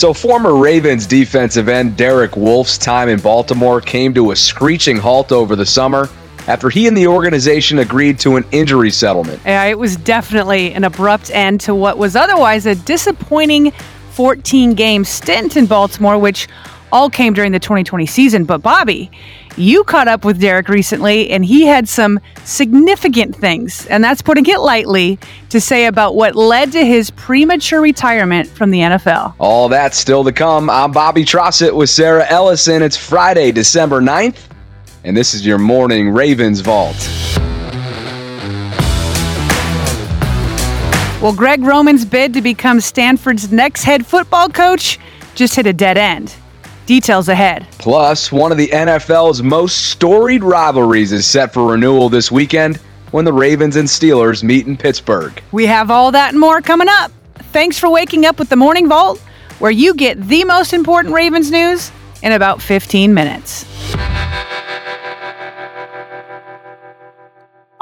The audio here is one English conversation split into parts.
So, former Ravens defensive end Derek Wolfe's time in Baltimore came to a screeching halt over the summer after he and the organization agreed to an injury settlement. Yeah, it was definitely an abrupt end to what was otherwise a disappointing 14 game stint in Baltimore, which all came during the 2020 season. But, Bobby, you caught up with Derek recently, and he had some significant things, and that's putting it lightly, to say about what led to his premature retirement from the NFL. All that's still to come. I'm Bobby Trossett with Sarah Ellison. It's Friday, December 9th, and this is your morning Ravens Vault. Well, Greg Roman's bid to become Stanford's next head football coach just hit a dead end. Details ahead. Plus, one of the NFL's most storied rivalries is set for renewal this weekend when the Ravens and Steelers meet in Pittsburgh. We have all that and more coming up. Thanks for waking up with the Morning Vault, where you get the most important Ravens news in about 15 minutes.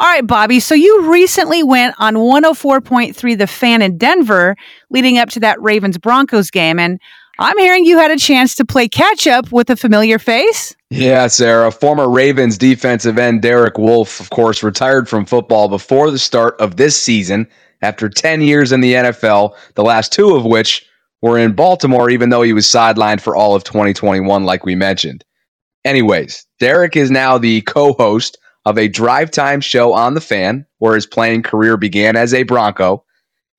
All right, Bobby. So you recently went on 104.3 The Fan in Denver leading up to that Ravens Broncos game. And I'm hearing you had a chance to play catch up with a familiar face. Yeah, Sarah. Former Ravens defensive end Derek Wolfe, of course, retired from football before the start of this season after 10 years in the NFL, the last two of which were in Baltimore, even though he was sidelined for all of 2021, like we mentioned. Anyways, Derek is now the co host of a drive time show on the fan, where his playing career began as a Bronco.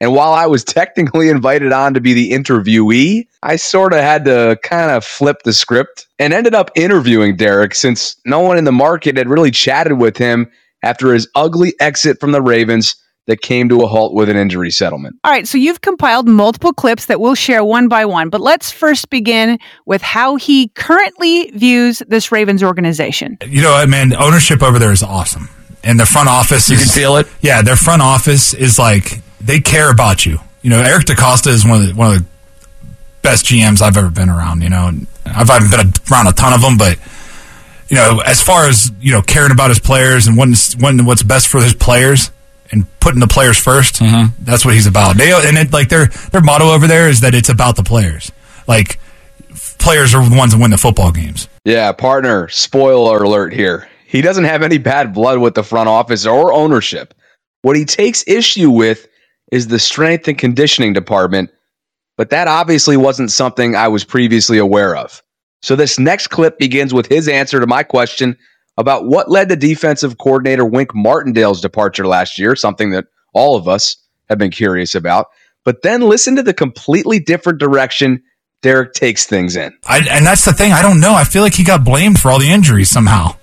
And while I was technically invited on to be the interviewee, I sort of had to kind of flip the script and ended up interviewing Derek since no one in the market had really chatted with him after his ugly exit from the Ravens that came to a halt with an injury settlement. All right, so you've compiled multiple clips that we'll share one by one, but let's first begin with how he currently views this Ravens organization. You know, man, ownership over there is awesome. And the front office You is, can feel it? Yeah, their front office is like they care about you. You know, Eric DeCosta is one of the, one of the best GMs I've ever been around. You know, I've, I've been around a ton of them, but you know, as far as you know, caring about his players and wanting, wanting what's best for his players and putting the players 1st mm-hmm. that's what he's about. They and it, like their their motto over there is that it's about the players. Like players are the ones that win the football games. Yeah, partner, spoiler alert here. He doesn't have any bad blood with the front office or ownership. What he takes issue with is the strength and conditioning department, but that obviously wasn't something I was previously aware of. So this next clip begins with his answer to my question about what led to defensive coordinator Wink Martindale's departure last year, something that all of us have been curious about. But then listen to the completely different direction Derek takes things in. I, and that's the thing. I don't know. I feel like he got blamed for all the injuries somehow.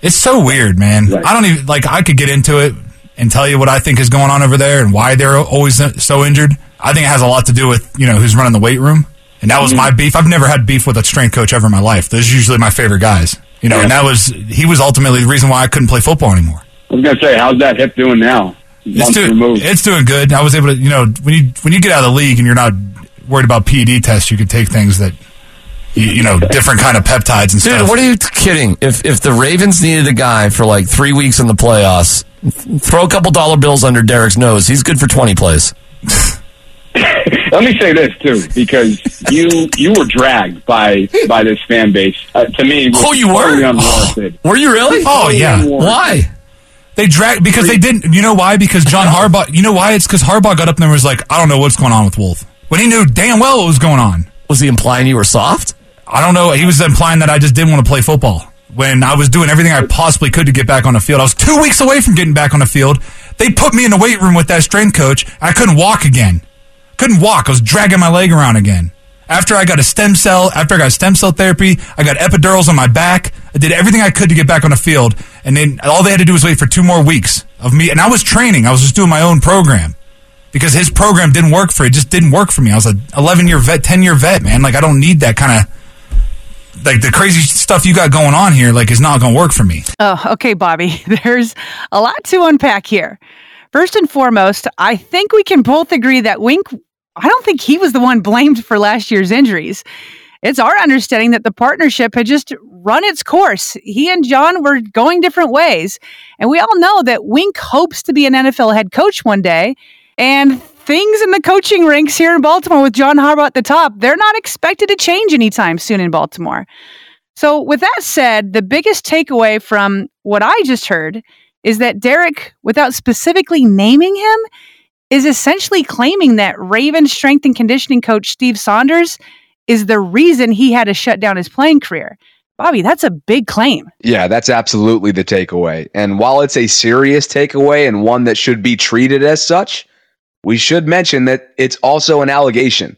It's so weird, man. I don't even like. I could get into it and tell you what I think is going on over there and why they're always so injured. I think it has a lot to do with you know who's running the weight room, and that was mm-hmm. my beef. I've never had beef with a strength coach ever in my life. Those are usually my favorite guys. You know, and that was he was ultimately the reason why I couldn't play football anymore. I was gonna say, how's that hip doing now? It's Months doing removed. it's doing good. I was able to you know when you when you get out of the league and you're not worried about PED tests, you can take things that you, you know different kind of peptides and Dude, stuff. Dude, what are you kidding? If if the Ravens needed a guy for like three weeks in the playoffs, throw a couple dollar bills under Derek's nose. He's good for twenty plays. let me say this too, because you you were dragged by by this fan base. Uh, to me, Oh, you were? unwarranted. Were you really? Oh yeah. Why? They dragged because they didn't. You know why? Because John Harbaugh. You know why? It's because Harbaugh got up there and was like, "I don't know what's going on with Wolfe," when he knew damn well what was going on. Was he implying you were soft? I don't know. He was implying that I just didn't want to play football when I was doing everything I possibly could to get back on the field. I was two weeks away from getting back on the field. They put me in the weight room with that strength coach. I couldn't walk again. Couldn't walk. I was dragging my leg around again. After I got a stem cell, after I got stem cell therapy, I got epidurals on my back. I did everything I could to get back on the field, and then all they had to do was wait for two more weeks of me. And I was training. I was just doing my own program because his program didn't work for it. Just didn't work for me. I was a 11 year vet, 10 year vet, man. Like I don't need that kind of like the crazy stuff you got going on here. Like is not going to work for me. Oh, okay, Bobby. There's a lot to unpack here. First and foremost, I think we can both agree that Wink, I don't think he was the one blamed for last year's injuries. It's our understanding that the partnership had just run its course. He and John were going different ways. And we all know that Wink hopes to be an NFL head coach one day. And things in the coaching ranks here in Baltimore with John Harbaugh at the top, they're not expected to change anytime soon in Baltimore. So, with that said, the biggest takeaway from what I just heard is that Derek, without specifically naming him, is essentially claiming that Ravens strength and conditioning coach Steve Saunders is the reason he had to shut down his playing career. Bobby, that's a big claim. Yeah, that's absolutely the takeaway. And while it's a serious takeaway and one that should be treated as such, we should mention that it's also an allegation.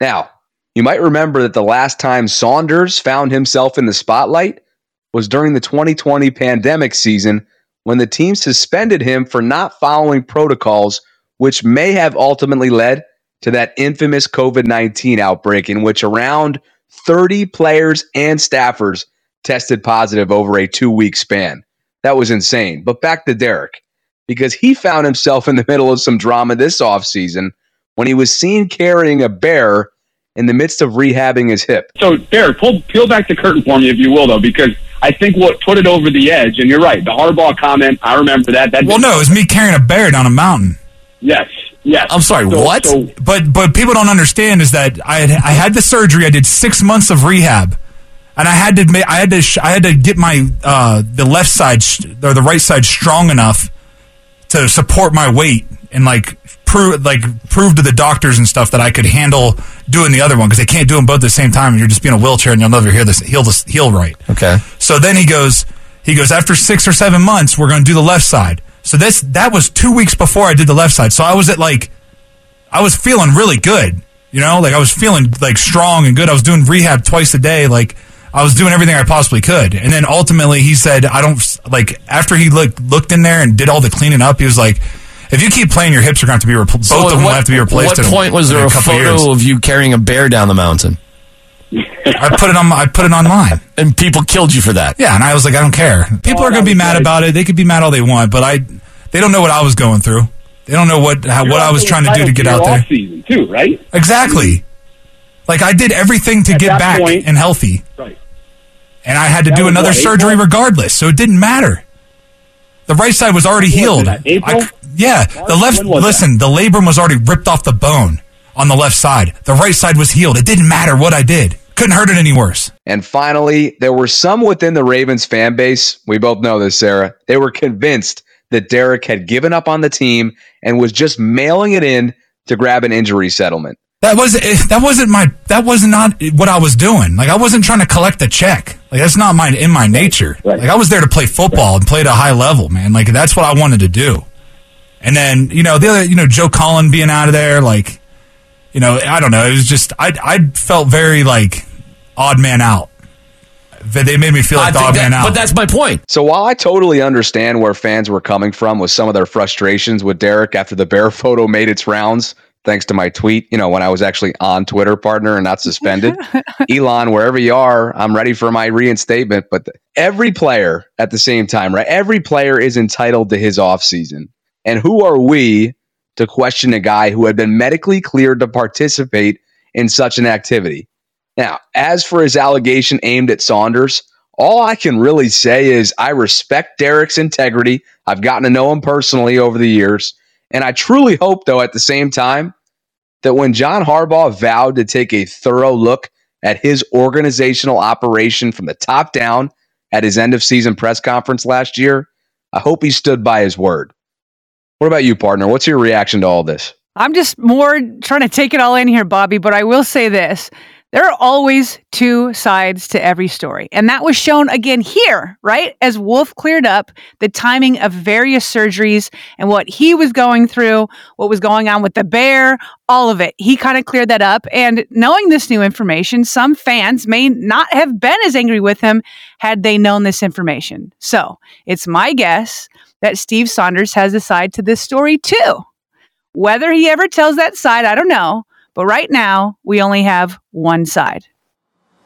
Now, you might remember that the last time Saunders found himself in the spotlight was during the 2020 pandemic season when the team suspended him for not following protocols, which may have ultimately led to that infamous COVID 19 outbreak in which around 30 players and staffers tested positive over a two week span. That was insane. But back to Derek, because he found himself in the middle of some drama this offseason when he was seen carrying a bear in the midst of rehabbing his hip. So, Derek, pull, peel back the curtain for me, if you will, though, because I think what put it over the edge, and you're right, the Harbaugh comment, I remember that. that Well, no, it was me carrying a bear down a mountain. Yes, yes. I'm sorry, So- what? so- But but people don't understand is that I had I had the surgery. I did six months of rehab, and I had to ma- I had to sh- I had to get my uh, the left side sh- or the right side strong enough to support my weight and like prove like prove to the doctors and stuff that I could handle doing the other one because they can't do them both at the same time. And you're just being a wheelchair and you'll never hear this heal this heal right. Okay. So then he goes, he goes, after six or seven months, we're going to do the left side. So this, that was two weeks before I did the left side. So I was at like, I was feeling really good, you know, like I was feeling like strong and good. I was doing rehab twice a day. Like I was doing everything I possibly could. And then ultimately he said, I don't like after he looked, looked in there and did all the cleaning up, he was like, if you keep playing, your hips are going to have to be replaced. So both of at them will have to be replaced. What in point was in there a, couple photo years. of you carrying a bear down the mountain? I put it on, I put it online. And people killed you for that. Yeah, and I was like, I don't care. People Oh, are going to be mad nice. about it. They could be mad all they want, but I, they don't know what I was going through. They don't know what how, what I was trying to do to get out there. Season too, right? Exactly. Like I did everything to At get back point- and healthy, Right. And I had to That do another what, surgery April? regardless, so it didn't matter. The right side was already was healed. that, April? I- yeah, the left. When was Listen, the labrum was already ripped off the bone on the left side. The right side was healed. It didn't matter what I did. Couldn't hurt it any worse. And finally, there were some within the Ravens fan base. We both know this, Sarah. They were convinced that Derek had given up on the team and was just mailing it in to grab an injury settlement. That was eh, that wasn't my that was not what I was doing. Like I wasn't trying to collect a check. Like that's not my in my nature. Right. Like I was there to play football and play at a high level, man. Like that's what I wanted to do. And then you know the other you know Joe Cullen being out of there, like you know I don't know. It was just I I felt very like odd man out. That They made me feel like the odd that- man out. but that's my point. So while I totally understand where fans were coming from with some of their frustrations with Derek after the bear photo made its rounds, thanks to my tweet, you know, when I was actually on Twitter, partner, and not suspended. Elon, wherever you are, I'm ready for my reinstatement. But the- every player at the same time, right? Every player is entitled to his offseason. And who are we to question a guy who had been medically cleared to participate in such an activity? Now, as for his allegation aimed at Saunders, all I can really say is I respect Derek's integrity. I've gotten to know him personally over the years. And I truly hope, though, at the same time, that when John Harbaugh vowed to take a thorough look at his organizational operation from the top down at his end of season press conference last year, I hope he stood by his word. What about you, partner? What's your reaction to all this? I'm just more trying to take it all in here, Bobby, but I will say this. There are always two sides to every story. And that was shown again here, right? As Wolfe cleared up the timing of various surgeries and what he was going through, what was going on with the bear, all of it. He kind of cleared that up. And knowing this new information, some fans may not have been as angry with him had they known this information. So it's my guess that Steve Saunders has a side to this story too. Whether he ever tells that side, I don't know. But right now, we only have one side.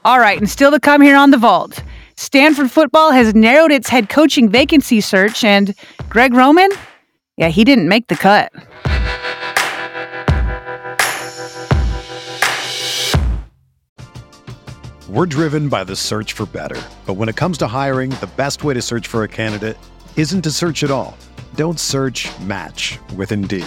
All right, and still to come here on the vault. Stanford football has narrowed its head coaching vacancy search, and Greg Roman, yeah, he didn't make the cut. We're driven by the search for better. But when it comes to hiring, the best way to search for a candidate isn't to search at all. Don't search match with Indeed.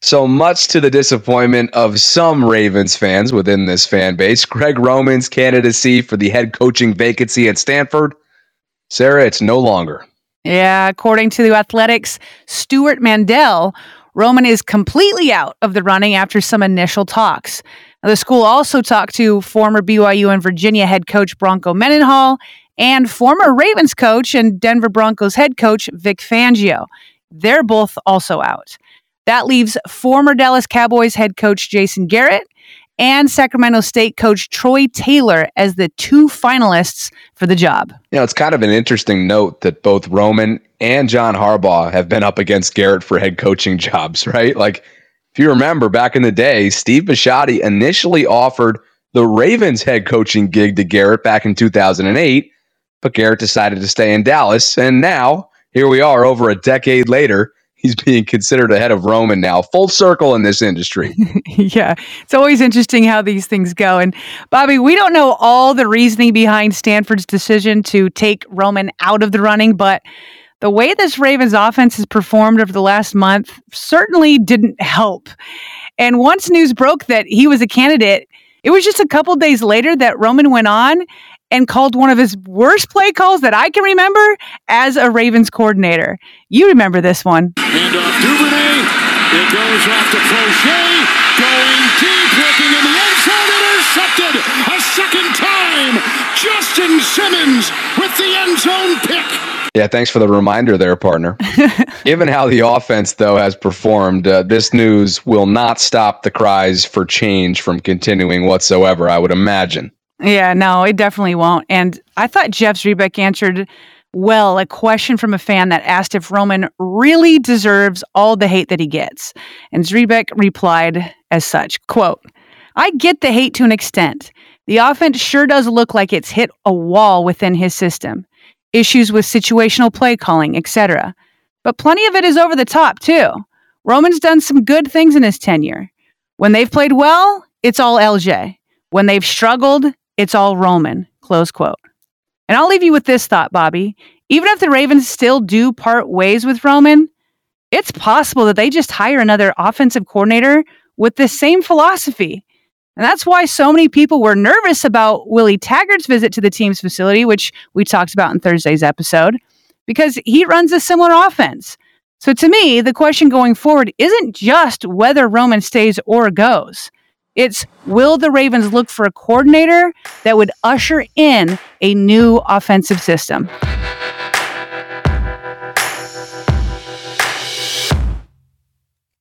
So much to the disappointment of some Ravens fans within this fan base, Greg Roman's candidacy for the head coaching vacancy at Stanford, Sarah, it's no longer. Yeah, according to the Athletics, Stewart Mandel, Roman is completely out of the running after some initial talks. Now, the school also talked to former BYU and Virginia head coach Bronco Mendenhall and former Ravens coach and Denver Broncos head coach Vic Fangio. They're both also out. That leaves former Dallas Cowboys head coach Jason Garrett and Sacramento State coach Troy Taylor as the two finalists for the job. You know, it's kind of an interesting note that both Roman and John Harbaugh have been up against Garrett for head coaching jobs, right? Like, if you remember back in the day, Steve Bisciotti initially offered the Ravens head coaching gig to Garrett back in 2008, but Garrett decided to stay in Dallas. And now, here we are over a decade later he's being considered ahead of Roman now. Full circle in this industry. yeah, it's always interesting how these things go. And Bobby, we don't know all the reasoning behind Stanford's decision to take Roman out of the running, but the way this Ravens offense has performed over the last month certainly didn't help. And once news broke that he was a candidate, it was just a couple days later that Roman went on and called one of his worst play calls that I can remember as a Ravens coordinator. You remember this one. Hand off Duvernay. It goes off to Proche. Going deep, looking in the end zone. Intercepted a second time. Justin Simmons with the end zone pick. Yeah, thanks for the reminder there, partner. Given how the offense, though, has performed, uh, this news will not stop the cries for change from continuing whatsoever, I would imagine. Yeah, no, it definitely won't. And I thought Jeff Zrebiec answered well a question from a fan that asked if Roman really deserves all the hate that he gets. And Zrebiec replied as such, quote, I get the hate to an extent. The offense sure does look like it's hit a wall within his system. Issues with situational play calling, etc. But plenty of it is over the top, too. Roman's done some good things in his tenure. When they've played well, it's all LJ. When they've struggled, it's all Roman. Close quote. And I'll leave you with this thought, Bobby. Even if the Ravens still do part ways with Roman, it's possible that they just hire another offensive coordinator with the same philosophy. And that's why so many people were nervous about Willie Taggart's visit to the team's facility, which we talked about in Thursday's episode, because he runs a similar offense. So to me, the question going forward isn't just whether Roman stays or goes. It's will the Ravens look for a coordinator that would usher in a new offensive system?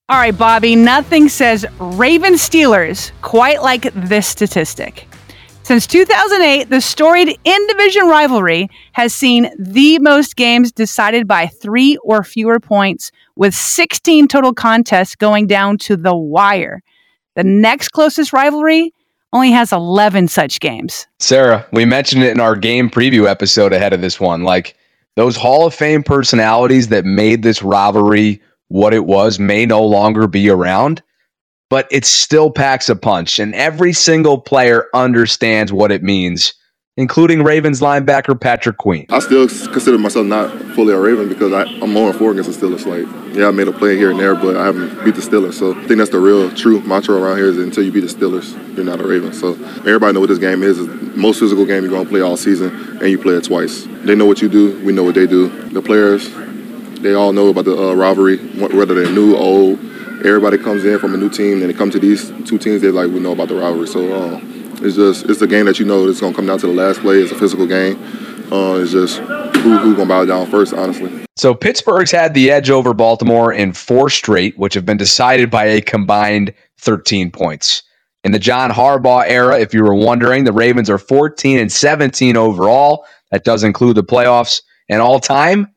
All right, Bobby, nothing says Raven Steelers quite like this statistic. Since 2008, the storied in division rivalry has seen the most games decided by three or fewer points, with 16 total contests going down to the wire. The next closest rivalry only has 11 such games. Sarah, we mentioned it in our game preview episode ahead of this one. Like those Hall of Fame personalities that made this rivalry what it was may no longer be around, but it still packs a punch. And every single player understands what it means, including Ravens linebacker Patrick Queen. I still consider myself not fully a Raven because I, am 0 4 against the Steelers. Like, yeah, I made a play here and there, but I haven't beat the Steelers. So I think that's the real, true mantra around here is until you beat the Steelers, you're not a Raven. So everybody know what this game is. It's the most physical game you're going to play all season, and you play it twice. They know what you do. We know what they do. The players, they all know about the uh, rivalry, whether they're new, or old. Everybody comes in from a new team, and they come to these two teams. They like we know about the rivalry. So uh, it's just it's a game that you know it's gonna come down to the last play. It's a physical game. Uh, it's just who who gonna bow down first, honestly. So Pittsburgh's had the edge over Baltimore in four straight, which have been decided by a combined 13 points. In the John Harbaugh era, if you were wondering, the Ravens are 14 and 17 overall. That does include the playoffs. And all time,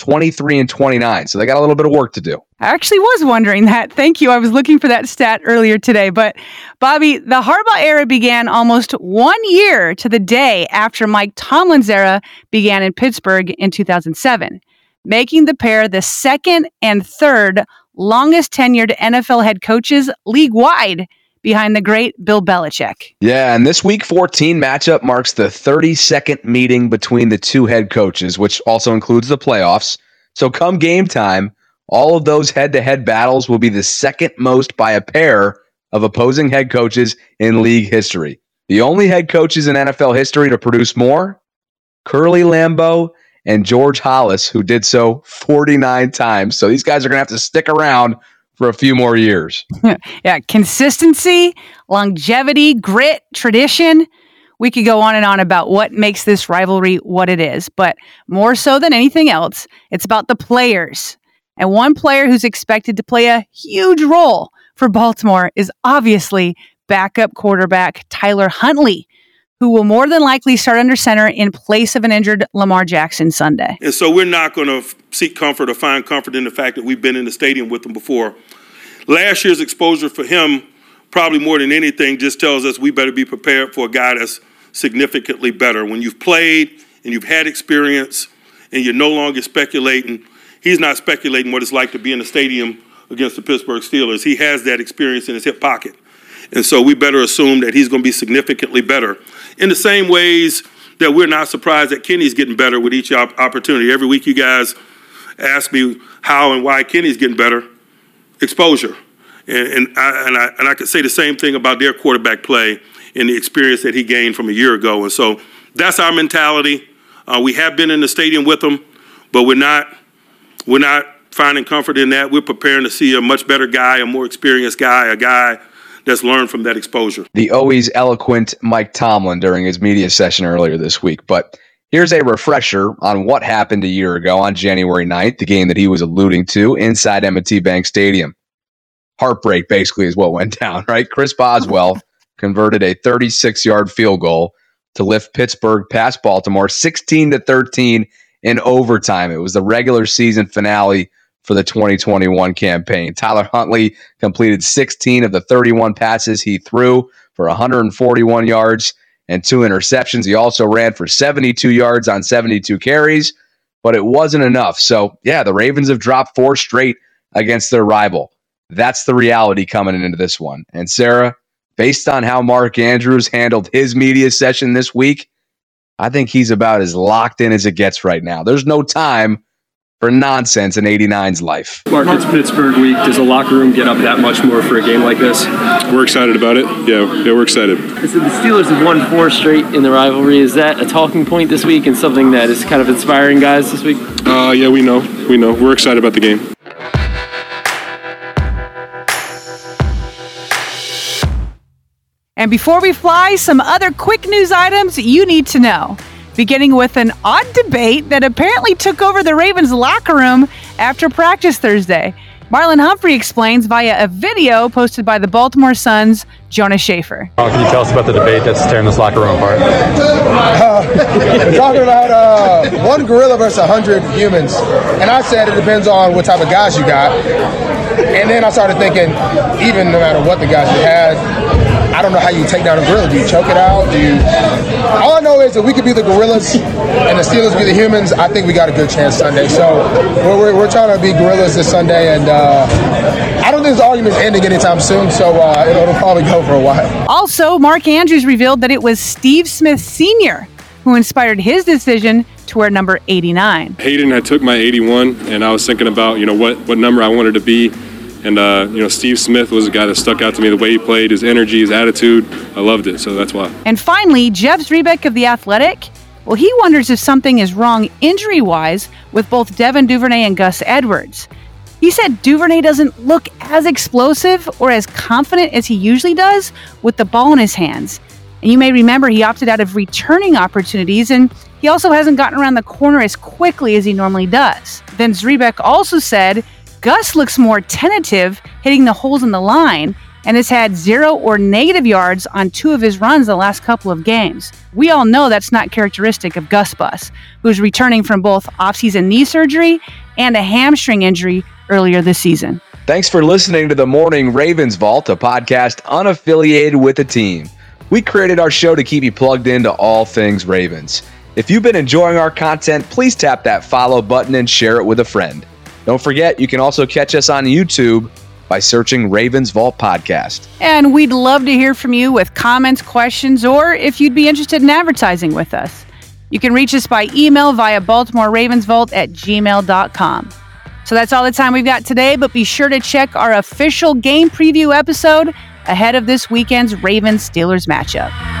23 and 29. So they got a little bit of work to do. I actually was wondering that. Thank you. I was looking for that stat earlier today. But Bobby, the Harbaugh era began almost one year to the day after Mike Tomlin's era began in Pittsburgh in 2007, making the pair the second and third longest tenured NFL head coaches league wide behind the great Bill Belichick. Yeah, and this week 14 matchup marks the 32nd meeting between the two head coaches, which also includes the playoffs. So come game time, all of those head to head battles will be the second most by a pair of opposing head coaches in league history. The only head coaches in NFL history to produce more Curly Lambeau and George Halas, who did so 49 times. So these guys are going to have to stick around for a few more years. yeah, consistency, longevity, grit, tradition. We could go on and on about what makes this rivalry what it is, but more so than anything else, it's about the players. And one player who's expected to play a huge role for Baltimore is obviously backup quarterback Tyler Huntley, who will more than likely start under center in place of an injured Lamar Jackson Sunday. And so we're not going to seek comfort or find comfort in the fact that we've been in the stadium with him before. Last year's exposure for him, probably more than anything, just tells us we better be prepared for a guy that's significantly better. When you've played and you've had experience and you're no longer speculating, he's not speculating what it's like to be in the stadium against the Pittsburgh Steelers. He has that experience in his hip pocket. And so we better assume that he's going to be significantly better. In the same ways that we're not surprised that Kenny's getting better with each opportunity. Every week you guys ask me how and why Kenny's getting better. Exposure. And, and, I, and, I, and I could say the same thing about their quarterback play and the experience that he gained from a year ago. And so that's our mentality. Uh, we have been in the stadium with them, but we're not, we're not finding comfort in that. We're preparing to see a much better guy, a more experienced guy, a guy that's learned from that exposure. The always eloquent Mike Tomlin during his media session earlier this week. But here's a refresher on what happened a year ago on January 9th, the game that he was alluding to inside M&T Bank Stadium. Heartbreak basically is what went down, right? Chris Boswell converted a 36 yard field goal to lift Pittsburgh past Baltimore 16 to 13 in overtime. It was the regular season finale for the 2021 campaign. Tyler Huntley completed 16 of the 31 passes he threw for 141 yards and two interceptions. He also ran for 72 yards on 72 carries, but it wasn't enough. So, yeah, the Ravens have dropped four straight against their rival. That's the reality coming into this one. And Sarah, based on how Mark Andrews handled his media session this week, I think he's about as locked in as it gets right now. There's no time for nonsense in 89's life. Mark, it's Pittsburgh week. Does the locker room get up that much more for a game like this? We're excited about it. Yeah, yeah, we're excited. So the Steelers have won four straight in the rivalry. Is that a talking point this week and something that is kind of inspiring guys this week? Uh, yeah, we know. We know. We're excited about the game. And before we fly, some other quick news items you need to know. Beginning with an odd debate that apparently took over the Ravens locker room after practice Thursday. Marlon Humphrey explains via a video posted by the Baltimore Sun's Jonas Shaffer. Oh, can you tell us about the debate that's tearing this locker room apart? Uh, we're talking about uh, one gorilla versus a hundred humans, and I said it depends on what type of guys you got. And then I started thinking, even no matter what the guys you had, I don't know how you take down a gorilla. Do you choke it out? Do you? All I know is that we could be the gorillas and the Steelers be the humans. I think we got a good chance Sunday. So we're, we're, we're trying to be gorillas this Sunday, and uh, I don't think this argument's ending anytime soon. So uh, it'll, it'll probably go for a while. Also, Mark Andrews revealed that it was Steve Smith Sr. who inspired his decision to wear number 89. Hayden had took my 81, and I was thinking about you know what what number I wanted to be and uh, you know, Steve Smith was a guy that stuck out to me. The way he played, his energy, his attitude, I loved it. So that's why. And finally, Jeff Zrebiec of the Athletic. Well, he wonders if something is wrong injury-wise with both Devin Duvernay and Gus Edwards. He said Duvernay doesn't look as explosive or as confident as he usually does with the ball in his hands. And you may remember he opted out of returning opportunities and he also hasn't gotten around the corner as quickly as he normally does. Then Zrebiec also said Gus looks more tentative, hitting the holes in the line, and has had zero or negative yards on two of his runs the last couple of games. We all know that's not characteristic of Gus Bus, who's returning from both offseason knee surgery and a hamstring injury earlier this season. Thanks for listening to the Morning Ravens Vault, a podcast unaffiliated with the team. We created our show to keep you plugged into all things Ravens. If you've been enjoying our content, please tap that follow button and share it with a friend. Don't forget, you can also catch us on YouTube by searching Ravens Vault Podcast. And we'd love to hear from you with comments, questions, or if you'd be interested in advertising with us. You can reach us by email via Baltimore Ravens at gmail.com. So that's all the time we've got today, but be sure to check our official game preview episode ahead of this weekend's Ravens Steelers matchup.